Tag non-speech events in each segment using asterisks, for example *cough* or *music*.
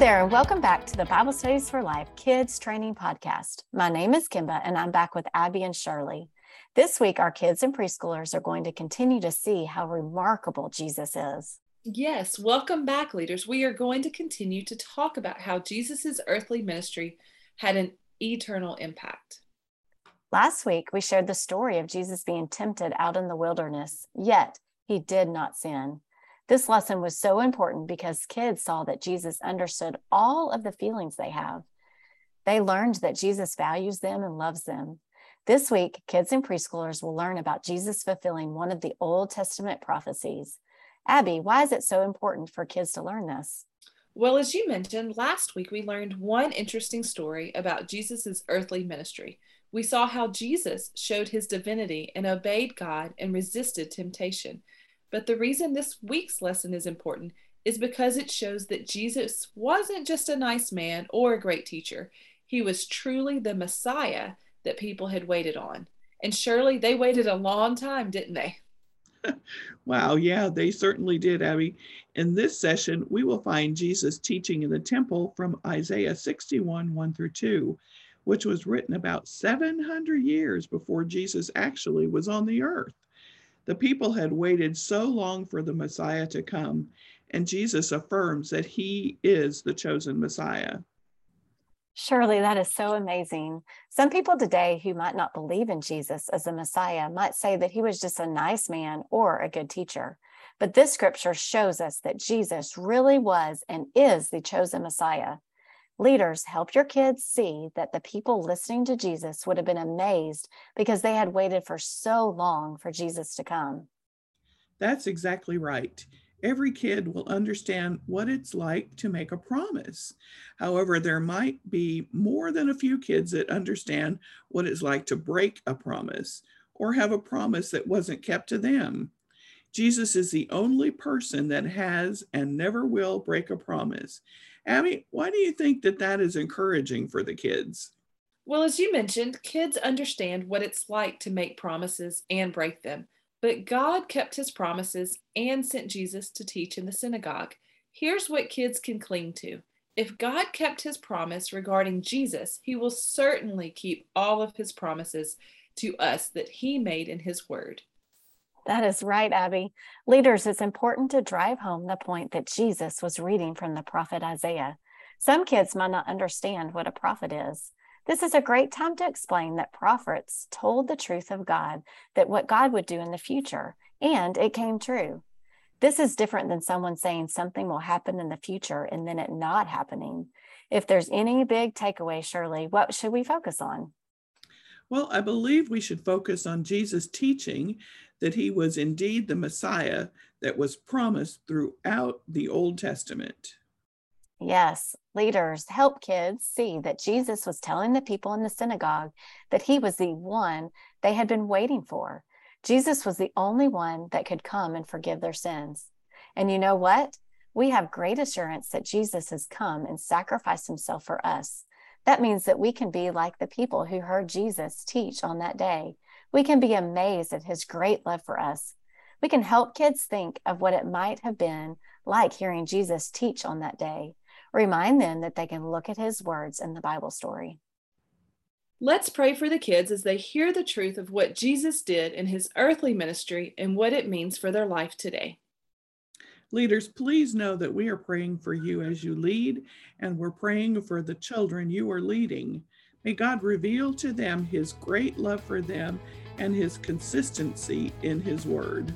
there, and welcome back to the Bible Studies for Life Kids Training Podcast. My name is Kimba, and I'm back with Abby and Shirley. This week, our kids and preschoolers are going to continue to see how remarkable Jesus is. Yes, welcome back, leaders. We are going to continue to talk about how Jesus' earthly ministry had an eternal impact. Last week, we shared the story of Jesus being tempted out in the wilderness, yet he did not sin. This lesson was so important because kids saw that Jesus understood all of the feelings they have. They learned that Jesus values them and loves them. This week, kids and preschoolers will learn about Jesus fulfilling one of the Old Testament prophecies. Abby, why is it so important for kids to learn this? Well, as you mentioned, last week we learned one interesting story about Jesus' earthly ministry. We saw how Jesus showed his divinity and obeyed God and resisted temptation. But the reason this week's lesson is important is because it shows that Jesus wasn't just a nice man or a great teacher. He was truly the Messiah that people had waited on. And Shirley they waited a long time, didn't they? *laughs* wow, yeah, they certainly did, Abby. In this session, we will find Jesus teaching in the temple from Isaiah 61 1 through 2, which was written about 700 years before Jesus actually was on the earth. The people had waited so long for the Messiah to come, and Jesus affirms that he is the chosen Messiah. Surely that is so amazing. Some people today who might not believe in Jesus as the Messiah might say that he was just a nice man or a good teacher. But this scripture shows us that Jesus really was and is the chosen Messiah. Leaders, help your kids see that the people listening to Jesus would have been amazed because they had waited for so long for Jesus to come. That's exactly right. Every kid will understand what it's like to make a promise. However, there might be more than a few kids that understand what it's like to break a promise or have a promise that wasn't kept to them. Jesus is the only person that has and never will break a promise. Abby, why do you think that that is encouraging for the kids? Well, as you mentioned, kids understand what it's like to make promises and break them. But God kept his promises and sent Jesus to teach in the synagogue. Here's what kids can cling to. If God kept his promise regarding Jesus, he will certainly keep all of his promises to us that he made in his word. That is right, Abby. Leaders, it's important to drive home the point that Jesus was reading from the prophet Isaiah. Some kids might not understand what a prophet is. This is a great time to explain that prophets told the truth of God, that what God would do in the future, and it came true. This is different than someone saying something will happen in the future and then it not happening. If there's any big takeaway, Shirley, what should we focus on? Well, I believe we should focus on Jesus' teaching that he was indeed the Messiah that was promised throughout the Old Testament. Yes, leaders help kids see that Jesus was telling the people in the synagogue that he was the one they had been waiting for. Jesus was the only one that could come and forgive their sins. And you know what? We have great assurance that Jesus has come and sacrificed himself for us. That means that we can be like the people who heard Jesus teach on that day we can be amazed at his great love for us. We can help kids think of what it might have been like hearing Jesus teach on that day. Remind them that they can look at his words in the Bible story. Let's pray for the kids as they hear the truth of what Jesus did in his earthly ministry and what it means for their life today. Leaders, please know that we are praying for you as you lead, and we're praying for the children you are leading. May God reveal to them his great love for them and his consistency in his word.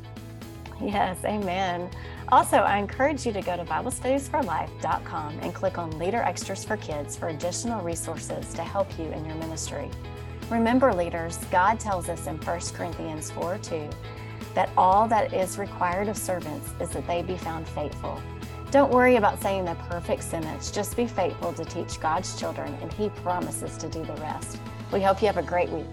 Yes, amen. Also, I encourage you to go to BibleStudiesForLife.com and click on Leader Extras for Kids for additional resources to help you in your ministry. Remember, leaders, God tells us in 1 Corinthians 4 2 that all that is required of servants is that they be found faithful. Don't worry about saying the perfect sentence. Just be faithful to teach God's children, and He promises to do the rest. We hope you have a great week.